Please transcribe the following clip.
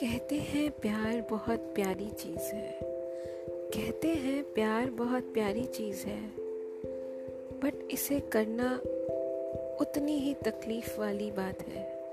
कहते हैं प्यार बहुत प्यारी चीज़ है। कहते हैं प्यार बहुत प्यारी चीज़ है। बट इसे करना उतनी ही तकलीफ़ वाली बात है।